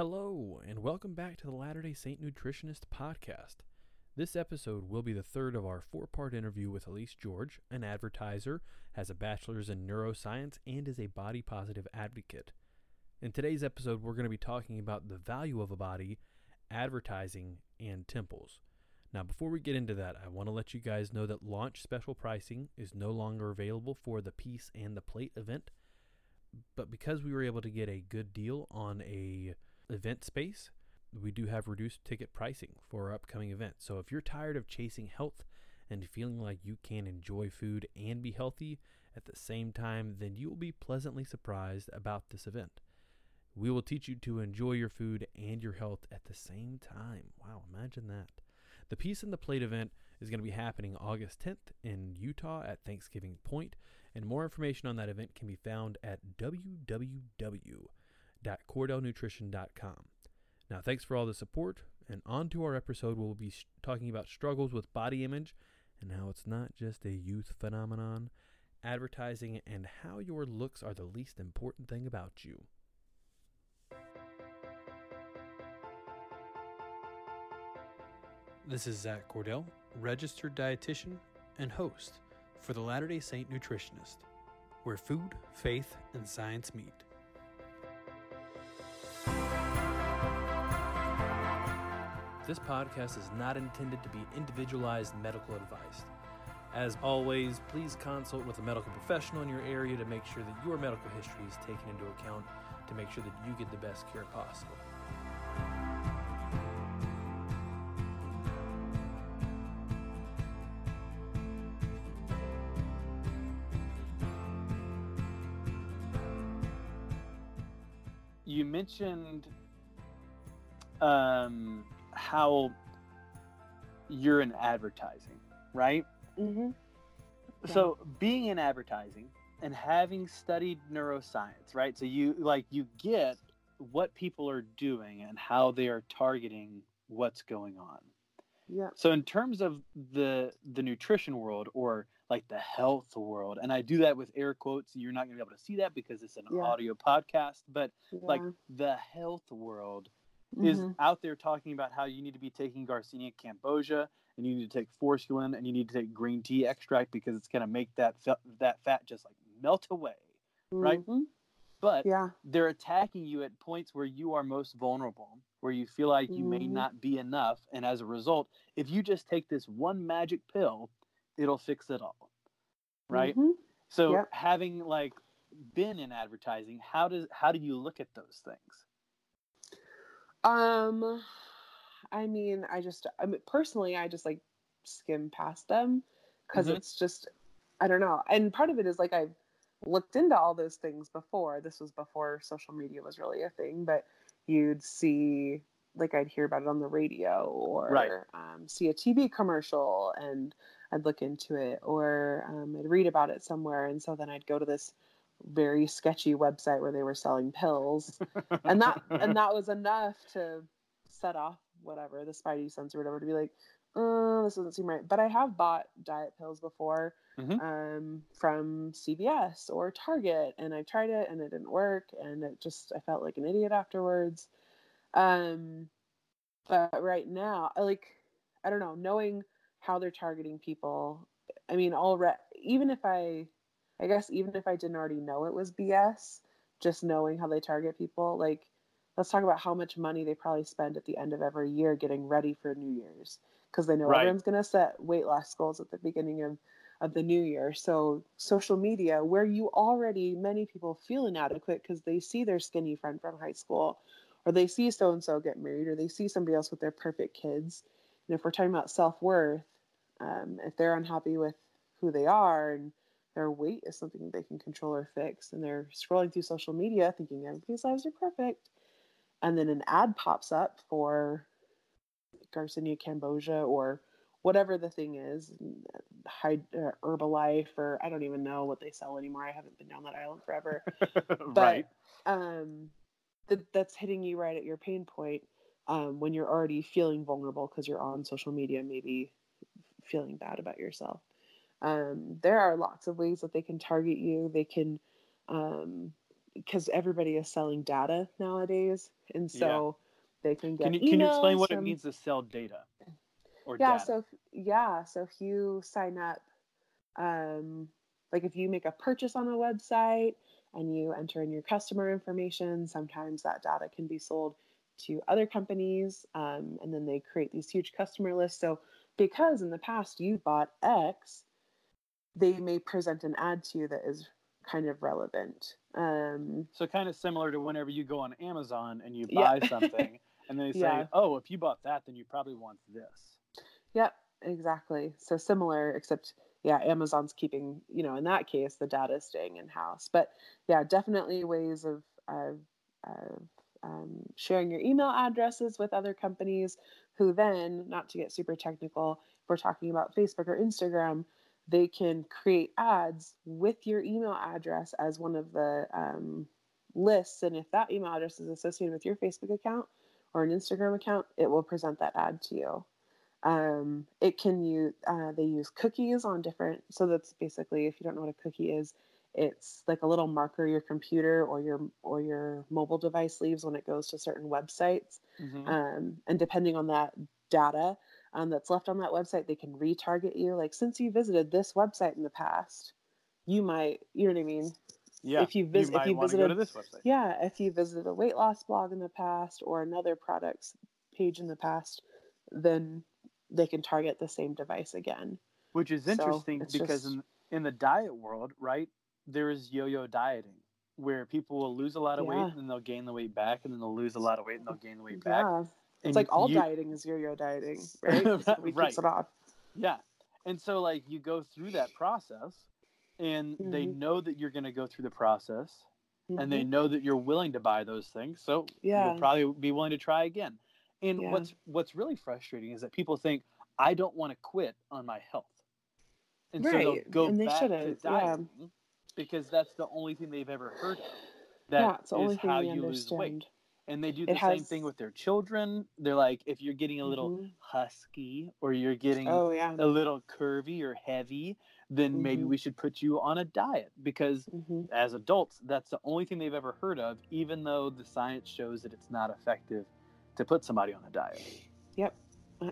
hello, and welcome back to the Latter day Saint Nutritionist podcast. This episode will be the third of our four part interview with Elyse George, an advertiser, has a bachelor's in neuroscience, and is a body positive advocate. In today's episode, we're going to be talking about the value of a body, advertising, and temples. Now, before we get into that, I want to let you guys know that launch special pricing is no longer available for the Peace and the Plate event. But because we were able to get a good deal on a event space, we do have reduced ticket pricing for our upcoming event. So if you're tired of chasing health and feeling like you can enjoy food and be healthy at the same time, then you will be pleasantly surprised about this event. We will teach you to enjoy your food and your health at the same time. Wow, imagine that. The Peace and the Plate event is going to be happening August 10th in Utah at Thanksgiving Point, and more information on that event can be found at www.cordellnutrition.com. Now, thanks for all the support, and on to our episode. We'll be sh- talking about struggles with body image and how it's not just a youth phenomenon, advertising, and how your looks are the least important thing about you. This is Zach Cordell, registered dietitian and host for the Latter day Saint Nutritionist, where food, faith, and science meet. This podcast is not intended to be individualized medical advice. As always, please consult with a medical professional in your area to make sure that your medical history is taken into account to make sure that you get the best care possible. you mentioned um, how you're in advertising, right? Mm-hmm. So being in advertising and having studied neuroscience, right? So you like you get what people are doing and how they are targeting what's going on. Yeah. So in terms of the the nutrition world or like the health world, and I do that with air quotes. You're not going to be able to see that because it's an Yeah. audio podcast, but like the health world is Mhm. out there talking about how you need to be taking Garcinia cambogia and you need to take forskolin and you need to take green tea extract because it's going to make that fe- that fat just like melt away. right? Mhm. But Yeah. they're attacking you at points where you are most vulnerable, where you feel like you may Mhm. not be enough, and as a result, if you just take this one magic pill, it'll fix it all. Right? Mhm. So Yep. having like been in advertising, how does how do you look at those things? Um, I mean, I just, I mean, personally, I just like skim past them because Mhm. it's just, I don't know. And part of it is like I've looked into all those things before. This was before social media was really a thing, but you'd see, like, I'd hear about it on the radio or Right. um, see a TV commercial and I'd look into it or um, I'd read about it somewhere. And so then I'd go to this very sketchy website where they were selling pills. And that and that was enough to set off whatever the spidey sense or whatever to be like uh, this doesn't seem right. But i have bought diet pills before Mhm. um, from cvs or target and i tried it and it didn't work and it just i felt like an idiot afterwards. Um, but right now I like i don't know knowing how they're targeting people i mean already even if i i guess even if i didn't already know it was bs just knowing how they target people like let's talk about how much money they probably spend at the end of every year getting ready for new year's because they know Right. everyone's going to set weight loss goals at the beginning of of the new year so social media where you already many people feel inadequate because they see their skinny friend from high school or they see so and so get married or they see somebody else with their perfect kids and if we're talking about self-worth um, if they're unhappy with who they are and their weight is something they can control or fix and they're scrolling through social media thinking everybody's lives are perfect and then an ad pops up for Garcinia cambogia or whatever the thing is uh, herbalife or i don't even know what they sell anymore i haven't been down that island forever right. um, th- that's hitting you right at your pain point um, when you're already feeling vulnerable because you're on social media, maybe feeling bad about yourself. Um, there are lots of ways that they can target you. They can um, because everybody is selling data nowadays, and so they can get. Can you, can you explain what it means to sell data? Or yeah data? so if, yeah so if you sign up um like if you make a purchase on a website and you enter in your customer information sometimes that data can be sold to other companies um, and then they create these huge customer lists so because in the past you bought x they may present an ad to you that is kind of relevant um, So kind of similar to whenever you go on Amazon and you Yeah. buy something, and they say, Yeah. "Oh, if you bought that, then you probably want this." Yep, exactly. So similar, except yeah, Amazon's keeping, you know, in that case, the data is staying in house. But yeah, definitely ways of of, of um, sharing your email addresses with other companies who then, not to get super technical, if we're talking about Facebook or Instagram, they can create ads with your email address as one of the um, lists. And if that email address is associated with your Facebook account or an Instagram account, it will present that ad to you um, it can use uh, they use cookies on different so that's basically if you don't know what a cookie is it's like a little marker your computer or your or your mobile device leaves when it goes to certain websites Mhm. um, and depending on that data um, that's left on that website they can retarget you like since you visited this website in the past you might you know what i mean yeah. if you vis- if you go to visited- this website. yeah, if you visited a weight loss blog in the past or another products page in the past, then they can target the same device again. Which is interesting it's because just- in in the diet world, right, there is yo-yo dieting where people will lose a lot of weight and then they'll gain the weight back and then they'll lose a lot of weight and they'll gain the weight back. Yeah, it's like all you- dieting is yo-yo dieting, right? 'Cause Nobody Right. keeps it off. Yeah. And so like you go through that process and they Mhm. know that you're going to go through the process and they Mhm. know that you're willing to buy those things. So Yeah. you'll probably be willing to try again. And Yeah. what's what's really frustrating is that people think I don't want to quit on my health. And so they'll go and they back to shouldn't, yeah. dieting because that's the only thing they've ever heard of. That yeah, it's the is only thing how they you lose weight. And they do the same thing with their children. They're like, if you're getting a little Mhm. husky or you're getting Oh yeah. a little curvy or heavy, then maybe Mhm. we should put you on a diet because hmm as adults, that's the only thing they've ever heard of, even though the science shows that it's not effective to put somebody on a diet. Yep.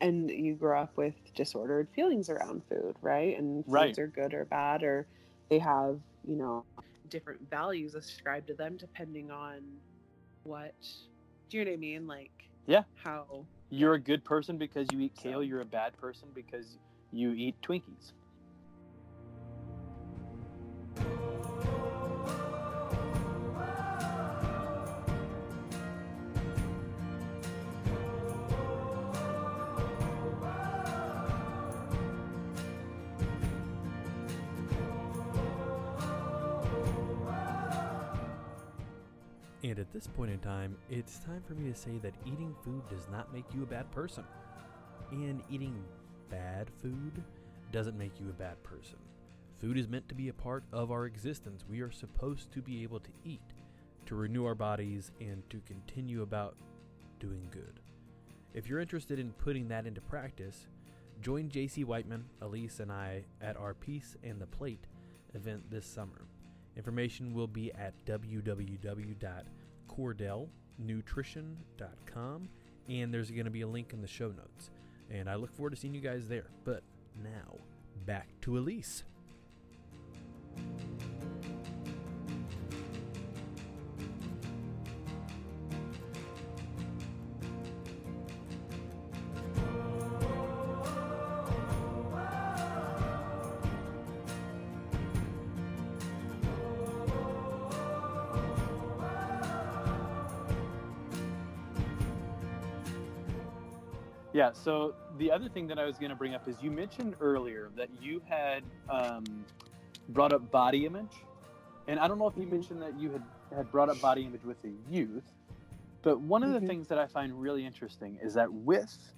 And you grow up with disordered feelings around food, right? And foods Right. are good or bad, or they have, you know, different values ascribed to them depending on what. Do you know what I mean? Like, Yeah. How. You're a good person because you eat kale, you're a bad person because you eat Twinkies. At this point in time, it's time for me to say that eating food does not make you a bad person. And eating bad food doesn't make you a bad person. Food is meant to be a part of our existence. We are supposed to be able to eat, to renew our bodies, and to continue about doing good. If you're interested in putting that into practice, join JC Whiteman, Elyse, and I at our Peace and the Plate event this summer. Information will be at www.cordellnutrition.com, and there's going to be a link in the show notes. And I look forward to seeing you guys there. But now, back to Elyse. Yeah. So the other thing that I was going to bring up is you mentioned earlier that you had um, brought up body image, and I don't know if you mentioned that you had had brought up body image with the youth, but one of the Mhm. things that I find really interesting is that with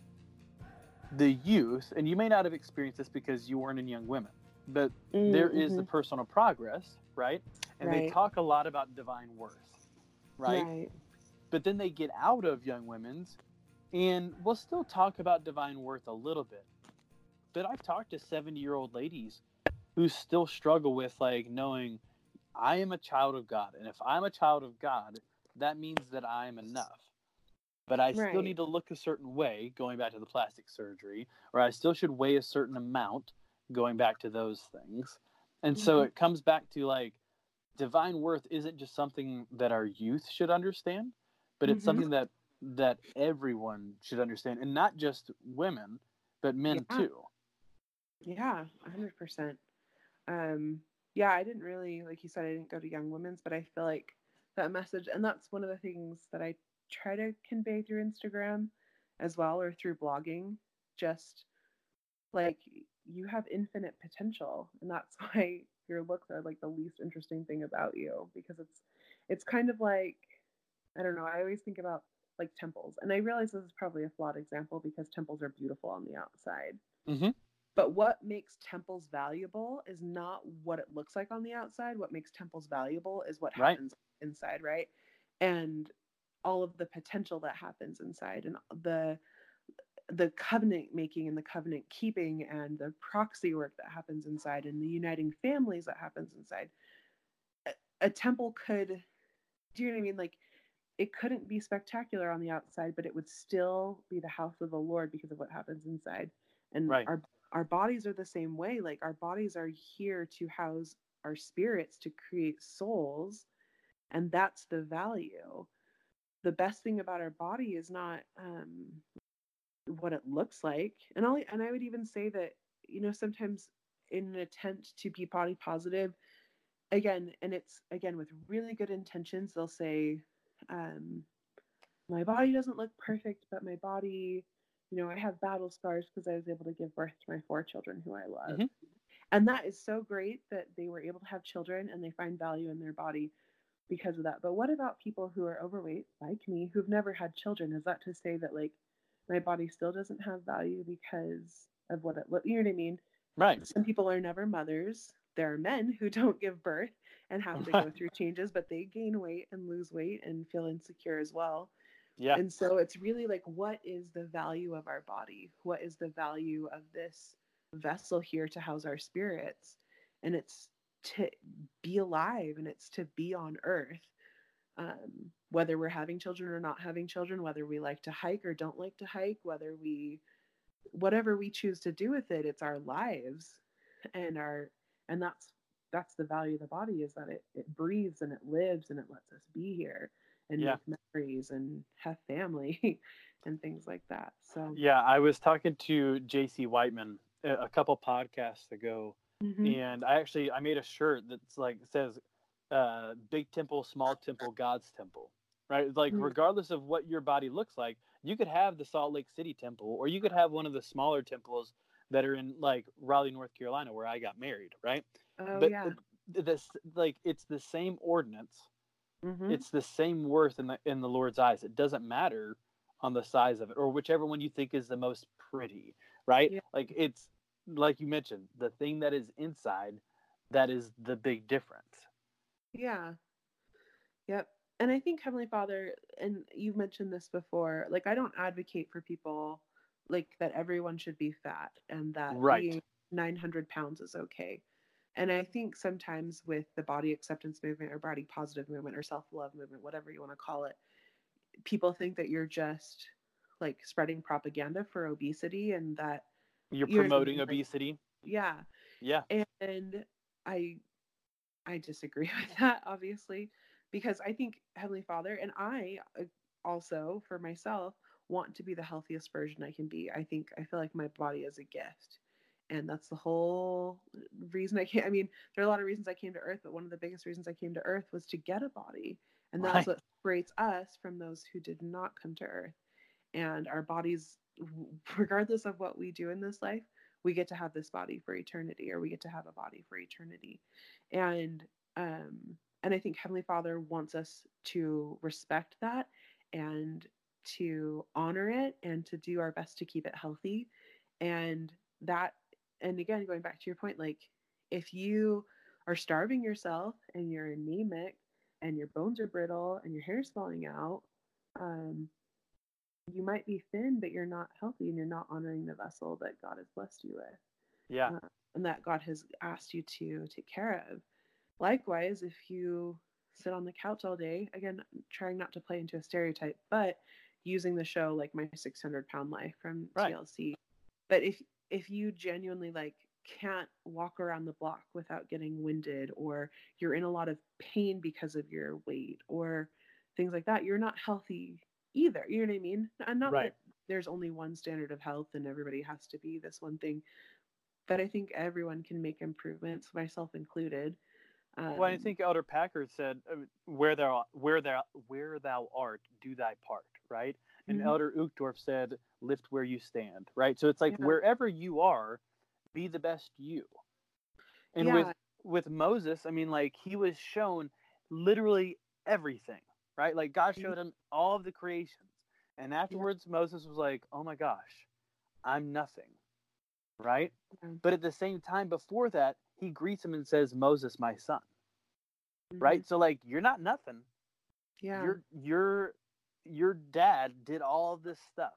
the youth, and you may not have experienced this because you weren't in young women, but there is the personal progress, right? And they Mm-hmm. Talk a lot about divine worth, right? Right. but then they get out of young women's and we'll still talk about divine worth a little bit but i've talked to 70 year old ladies who still struggle with like knowing I am a child of God, and if I'm a child of God, that means that I am enough. But I still need to look a certain way, going back to the plastic surgery, or I still should weigh a certain amount, going back to those things. And so Mhm. it comes back to like divine worth isn't just something that our youth should understand, but it's Mhm. something that that everyone should understand, and not just women, but men Yeah. too. Yeah, a hundred percent. Um, yeah, I didn't really, like you said, I didn't go to Young Women's, but I feel like that message, and that's one of the things that I try to convey through Instagram as well, or through blogging. Just like you have infinite potential, and that's why your looks are like the least interesting thing about you because it's it's kind of like I don't know. I always think about like temples, and I realize this is probably a flawed example because temples are beautiful on the outside. Mm-hmm. But what makes temples valuable is not what it looks like on the outside. What makes temples valuable is what Right. happens inside, right? And all of the potential that happens inside and the the covenant making and the covenant keeping and the proxy work that happens inside and the uniting families that happens inside. A, a temple could do you know what I mean? Like it couldn't be spectacular on the outside, but it would still be the house of the Lord because of what happens inside. And Right. our our bodies are the same way. Like our bodies are here to house our spirits to create souls, and that's the value. The best thing about our body is not um, what it looks like, and I and I would even say that you know sometimes in an attempt to be body positive, again, and it's again with really good intentions, they'll say, um, "My body doesn't look perfect, but my body." You know, I have battle scars because I was able to give birth to my four children who I love. Mhm. And that is so great that they were able to have children and they find value in their body because of that. But what about people who are overweight, like me, who've never had children? Is that to say that like my body still doesn't have value because of what it look? You know what I mean? Right. Some people are never mothers. There are men who don't give birth and have to go through changes, but they gain weight and lose weight and feel insecure as well. Yeah. And so it's really like, what is the value of our body? What is the value of this vessel here to house our spirits? And it's to be alive and it's to be on earth. Um, whether we're having children or not having children, whether we like to hike or don't like to hike, whether we, whatever we choose to do with it, it's our lives and our, and that's, that's the value of the body is that it, it breathes and it lives and it lets us be here and Yeah. make memories and have family and things like that. So Yeah, I was talking to JC Whiteman a, couple podcasts ago, mhm. and I actually I made a shirt that's like says uh, "Big Temple, Small Temple, God's Temple." Right, like Mm. regardless of what your body looks like, you could have the Salt Lake City Temple, or you could have one of the smaller temples that are in like Raleigh, North Carolina, where I got married. Right, oh but yeah, this like it's the same ordinance Mhm. it's the same worth in the in the Lord's eyes. It doesn't matter on the size of it or whichever one you think is the most pretty, right? Yeah. Like it's like you mentioned, the thing that is inside that is the big difference. yeah, yep. And I think Heavenly Father, and you've mentioned this before. Like I don't advocate for people like that everyone should be fat and that Right. being 900 pounds is okay. And I think sometimes with the body acceptance movement or body positive movement or self love movement, whatever you want to call it, people think that you're just like spreading propaganda for obesity and that You're You're- promoting obesity. yeah Yeah. and i i disagree with that obviously because i think heavenly father and i uh, also for myself want to be the healthiest version i can be i think i feel like my body is a gift. And that's the whole reason i came i mean there are a lot of reasons i came to earth but one of the biggest reasons i came to earth was to get a body. And that's Right. what separates us from those who did not come to earth. And our bodies regardless of what we do in this life we get to have this body for eternity or we get to have a body for eternity. And um and i think heavenly father wants us to respect that and to honor it and to do our best to keep it healthy and that and again going back to your point like if you are starving yourself and you're anemic and your bones are brittle and your hair's falling out um you might be thin but you're not healthy and you're not honoring the vessel that god has blessed you with Yeah. uh, and that God has asked you to take care of. Likewise, if you sit on the couch all day, again, trying not to play into a stereotype, but using the show like my 600 pound life from Right. TLC. But if if you genuinely like can't walk around the block without getting winded or you're in a lot of pain because of your weight or things like that, you're not healthy either. You know what I mean? And not Right. that there's only one standard of health and everybody has to be this one thing. But I think everyone can make improvements, myself included. Um, Well, I think Elder Packard said, uh, "Where thou, where thou, where thou art, do thy part." Right, and Mhm. Elder Uchtdorf said, "Lift where you stand." Right, so it's like Yeah. wherever you are, be the best you. And with Yeah. with Moses, I mean, like he was shown literally everything. Right, like God Mhm. showed him all of the creations, and afterwards Moses was like, "Oh my gosh, I'm nothing." Right, Yeah. but at the same time, before that, he greets him and says, "Moses, my son." Mhm. right? So like you're not nothing. Yeah. Your your your dad did all of this stuff.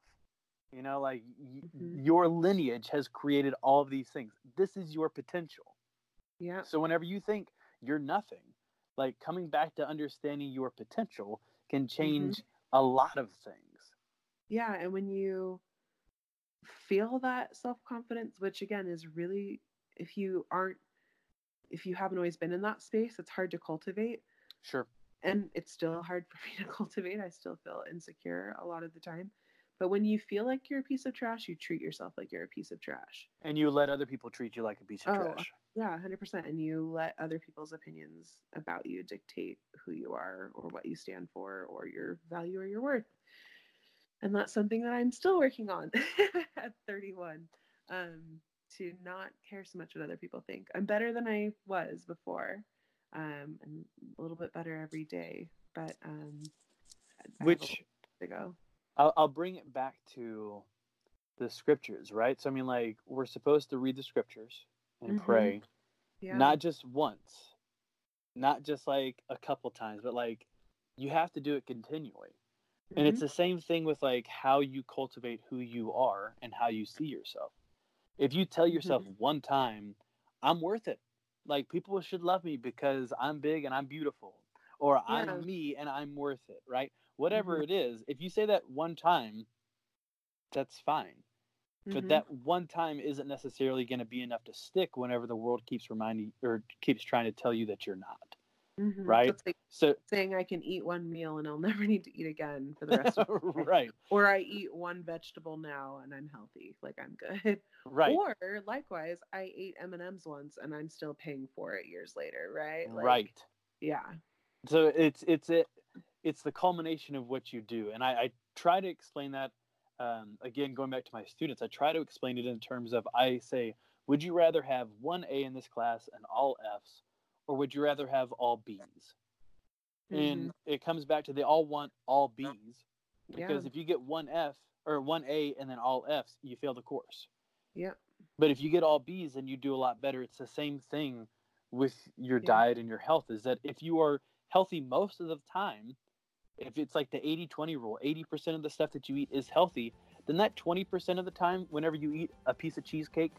You know, like y- Mhm. your lineage has created all of these things. This is your potential. yeah. So whenever you think you're nothing, like coming back to understanding your potential can change a lot of things. Yeah. And when you feel that self confidence, which again is really, if you aren't, if you haven't always been in that space, it's hard to cultivate. Sure. And it's still hard for me to cultivate. I still feel insecure a lot of the time. But when you feel like you're a piece of trash, you treat yourself like you're a piece of trash. And you let other people treat you like a piece of Oh, trash. Yeah, 100%. And you let other people's opinions about you dictate who you are or what you stand for or your value or your worth. And that's something that I'm still working on at 31 um, to not care so much what other people think. I'm better than I was before um, and a little bit better every day. But um, I have a Which to go. I'll, I'll bring it back to the scriptures, right? So I mean, like we're supposed to read the scriptures and Mhm. pray, Yeah. not just once, not just like a couple times, but like you have to do it continually. And it's Mhm. the same thing with like how you cultivate who you are and how you see yourself. If you tell yourself one time, I'm worth it. Like people should love me because I'm big and I'm beautiful or Yeah. I'm me and I'm worth it, right? Whatever Mhm. it is, if you say that one time, that's fine. But Mhm. that one time isn't necessarily going to be enough to stick whenever the world keeps reminding or keeps trying to tell you that you're not. Mhm. right? That's like So saying I can eat one meal and I'll never need to eat again for the rest of my life. right, Or I eat one vegetable now and I'm healthy, like I'm good. right, Or likewise, I ate M and M's once and I'm still paying for it years later, right? Like, right. Yeah. so it's it's it it's the culmination of what you do and i, I try to explain that um, again going back to my students i try to explain it in terms of i say would you rather have one a in this class and all f's or would you rather have all b's and it comes back to they all want all b's Mm-hmm. Yeah. because if you get one f or one a and then all f's you fail the course Yeah. but if you get all b's and you do a lot better it's the same thing with your Yeah. diet and your health is that if you are healthy most of the time if it's like the 80-20 rule 80% of the stuff that you eat is healthy then that 20% of the time whenever you eat a piece of cheesecake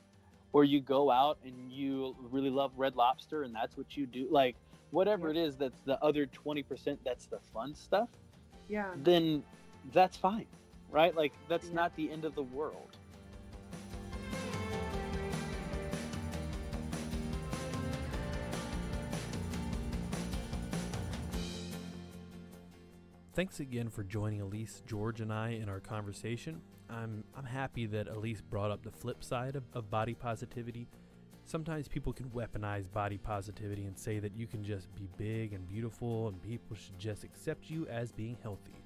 or you go out and you really love red lobster and that's what you do like whatever Yeah. it is that's the other 20% that's the fun stuff Yeah. then that's fine right like that's Yeah. not the end of the world Thanks again for joining Elyse, George, and I in our conversation. I'm I'm happy that Elyse brought up the flip side of, of body positivity. Sometimes people can weaponize body positivity and say that you can just be big and beautiful and people should just accept you as being healthy.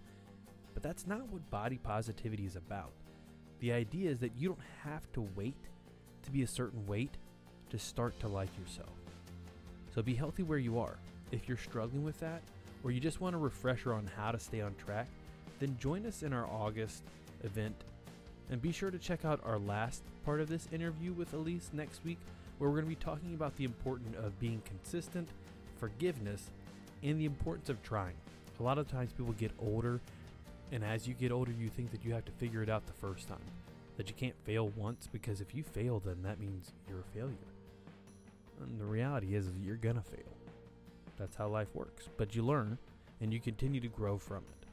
But that's not what body positivity is about. The idea is that you don't have to wait to be a certain weight to start to like yourself. So be healthy where you are. If you're struggling with that, or you just want a refresher on how to stay on track, then join us in our August event. And be sure to check out our last part of this interview with Elyse next week, where we're going to be talking about the importance of being consistent, forgiveness, and the importance of trying. A lot of times people get older, and as you get older, you think that you have to figure it out the first time. That you can't fail once, because if you fail, then that means you're a failure. And the reality is, you're going to fail. That's how life works. But you learn and you continue to grow from it.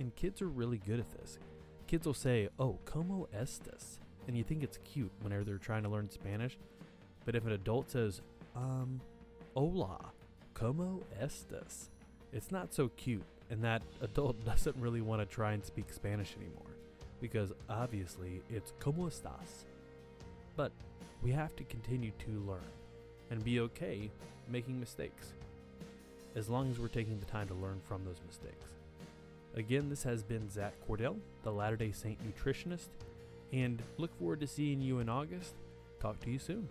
And kids are really good at this. Kids will say, Oh, como estas? And you think it's cute whenever they're trying to learn Spanish. But if an adult says, Um, hola, como estas? It's not so cute, and that adult doesn't really want to try and speak Spanish anymore. Because obviously it's como estas. But we have to continue to learn and be okay making mistakes as long as we're taking the time to learn from those mistakes. Again, this has been Zach Cordell, the Latter day Saint nutritionist, and look forward to seeing you in August. Talk to you soon.